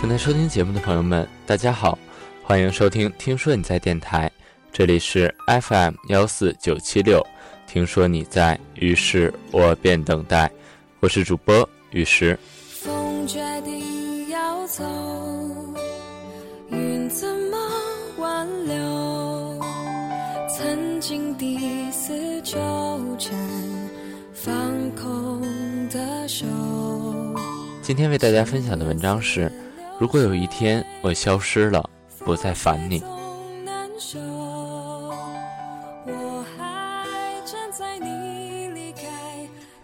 正在收听节目的朋友们，大家好，欢迎收听《听说你在电台》，这里是 FM 幺四九七六。听说你在，于是我便等待。我是主播雨石。风决定要走，云怎么挽留？曾经纠缠，放空的手。今天为大家分享的文章是。如果有一天我消失了，不再烦你。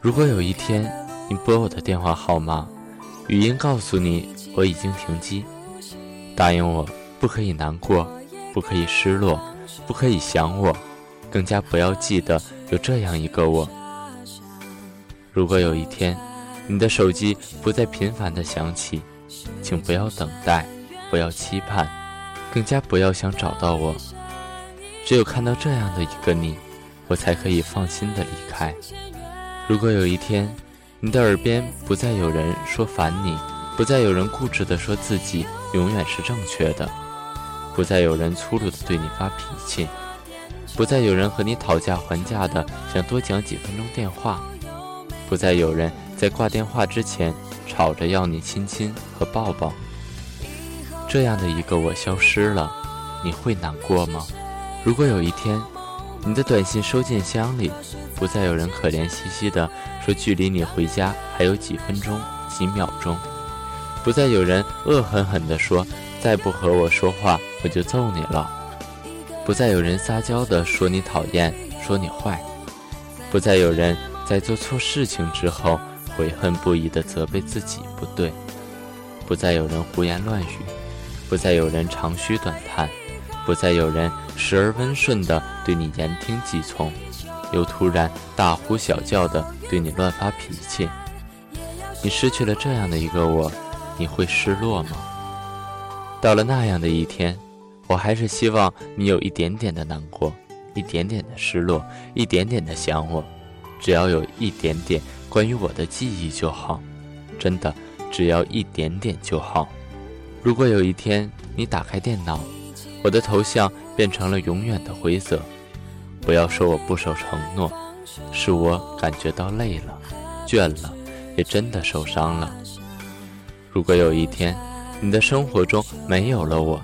如果有一天你拨我的电话号码，语音告诉你我已经停机，答应我不可以难过，不可以失落，不可以想我，更加不要记得有这样一个我。如果有一天你的手机不再频繁的响起。请不要等待，不要期盼，更加不要想找到我。只有看到这样的一个你，我才可以放心的离开。如果有一天，你的耳边不再有人说烦你，不再有人固执的说自己永远是正确的，不再有人粗鲁的对你发脾气，不再有人和你讨价还价的想多讲几分钟电话，不再有人在挂电话之前。吵着要你亲亲和抱抱，这样的一个我消失了，你会难过吗？如果有一天，你的短信收件箱里不再有人可怜兮兮的说距离你回家还有几分钟、几秒钟，不再有人恶狠狠地说再不和我说话我就揍你了，不再有人撒娇的说你讨厌、说你坏，不再有人在做错事情之后。悔恨不已地责备自己不对，不再有人胡言乱语，不再有人长吁短叹，不再有人时而温顺地对你言听计从，又突然大呼小叫地对你乱发脾气。你失去了这样的一个我，你会失落吗？到了那样的一天，我还是希望你有一点点的难过，一点点的失落，一点点的想我，只要有一点点。关于我的记忆就好，真的，只要一点点就好。如果有一天你打开电脑，我的头像变成了永远的灰色，不要说我不守承诺，是我感觉到累了、倦了，也真的受伤了。如果有一天你的生活中没有了我，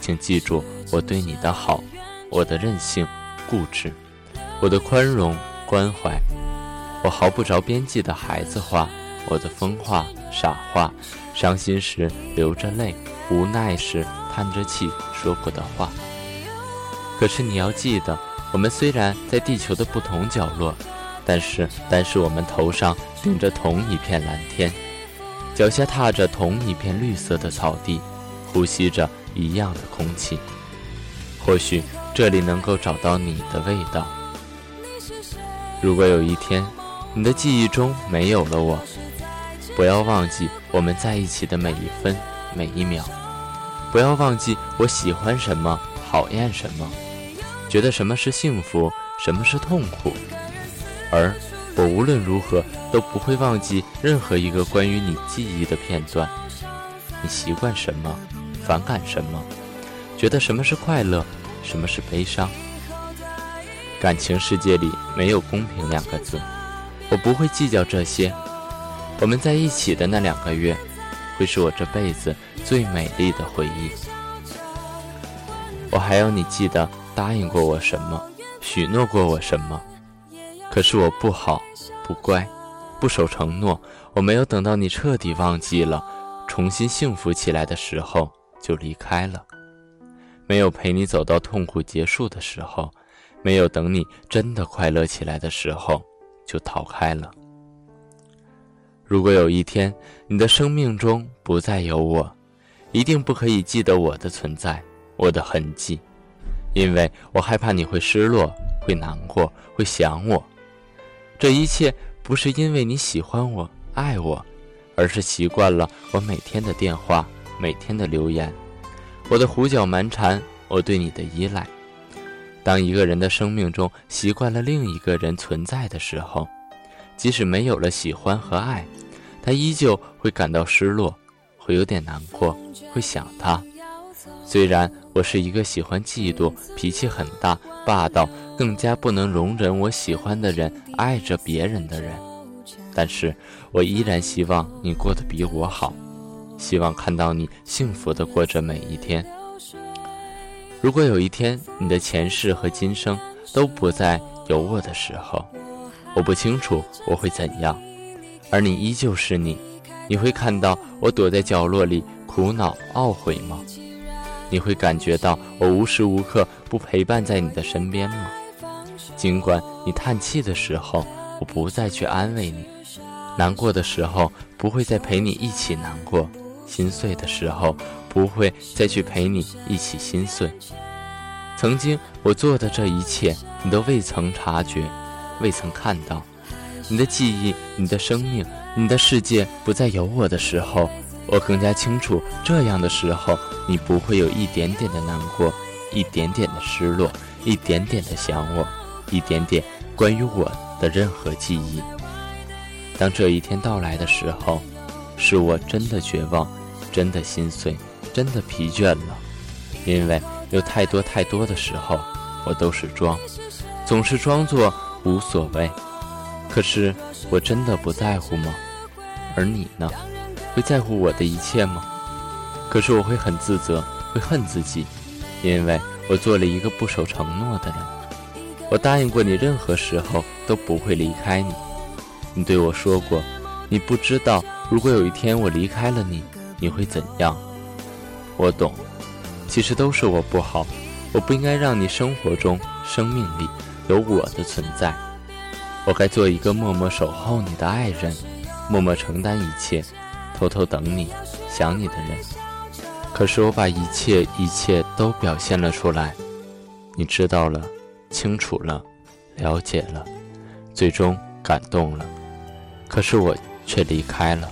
请记住我对你的好，我的任性、固执，我的宽容、关怀。我毫不着边际的孩子话，我的疯话、傻话，伤心时流着泪，无奈时叹着气说过的话。可是你要记得，我们虽然在地球的不同角落，但是但是我们头上顶着同一片蓝天，脚下踏着同一片绿色的草地，呼吸着一样的空气。或许这里能够找到你的味道。如果有一天。你的记忆中没有了我，不要忘记我们在一起的每一分每一秒，不要忘记我喜欢什么，讨厌什么，觉得什么是幸福，什么是痛苦，而我无论如何都不会忘记任何一个关于你记忆的片段。你习惯什么，反感什么，觉得什么是快乐，什么是悲伤。感情世界里没有公平两个字。我不会计较这些，我们在一起的那两个月，会是我这辈子最美丽的回忆。我还要你记得答应过我什么，许诺过我什么。可是我不好，不乖，不守承诺。我没有等到你彻底忘记了，重新幸福起来的时候就离开了，没有陪你走到痛苦结束的时候，没有等你真的快乐起来的时候。就逃开了。如果有一天你的生命中不再有我，一定不可以记得我的存在，我的痕迹，因为我害怕你会失落，会难过，会想我。这一切不是因为你喜欢我、爱我，而是习惯了我每天的电话、每天的留言，我的胡搅蛮缠，我对你的依赖。当一个人的生命中习惯了另一个人存在的时候，即使没有了喜欢和爱，他依旧会感到失落，会有点难过，会想他。虽然我是一个喜欢嫉妒、脾气很大、霸道、更加不能容忍我喜欢的人爱着别人的人，但是我依然希望你过得比我好，希望看到你幸福的过着每一天。如果有一天你的前世和今生都不再有我的时候，我不清楚我会怎样，而你依旧是你，你会看到我躲在角落里苦恼懊悔吗？你会感觉到我无时无刻不陪伴在你的身边吗？尽管你叹气的时候，我不再去安慰你；难过的时候，不会再陪你一起难过；心碎的时候，不会再去陪你一起心碎。曾经我做的这一切，你都未曾察觉，未曾看到。你的记忆，你的生命，你的世界不再有我的时候。我更加清楚，这样的时候，你不会有一点点的难过，一点点的失落，一点点的想我，一点点关于我的任何记忆。当这一天到来的时候，是我真的绝望，真的心碎，真的疲倦了。因为有太多太多的时候，我都是装，总是装作无所谓。可是我真的不在乎吗？而你呢？会在乎我的一切吗？可是我会很自责，会恨自己，因为我做了一个不守承诺的人。我答应过你，任何时候都不会离开你。你对我说过，你不知道，如果有一天我离开了你，你会怎样？我懂，其实都是我不好，我不应该让你生活中、生命里有我的存在。我该做一个默默守候你的爱人，默默承担一切。偷偷等你，想你的人。可是我把一切一切都表现了出来，你知道了，清楚了，了解了，最终感动了。可是我却离开了。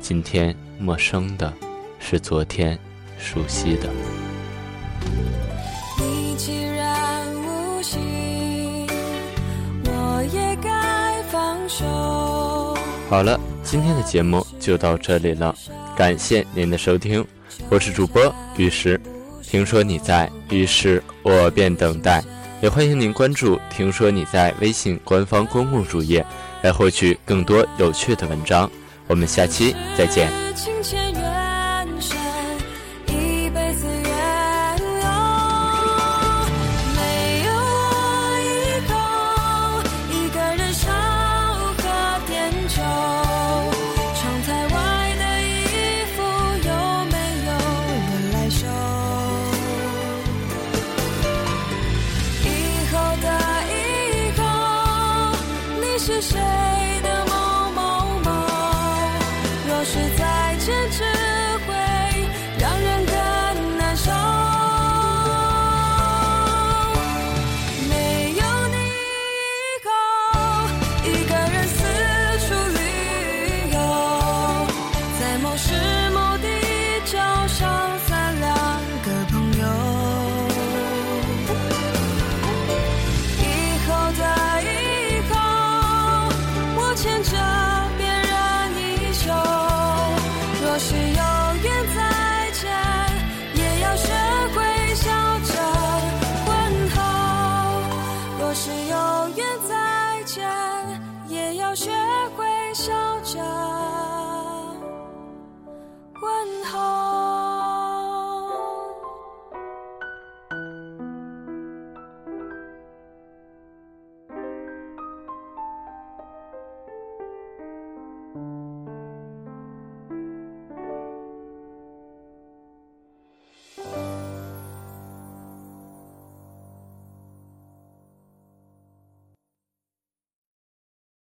今天陌生的，是昨天熟悉的。好了。今天的节目就到这里了，感谢您的收听，我是主播玉石。听说你在，于是我便等待。也欢迎您关注“听说你在”微信官方公共主页，来获取更多有趣的文章。我们下期再见。是有缘再见，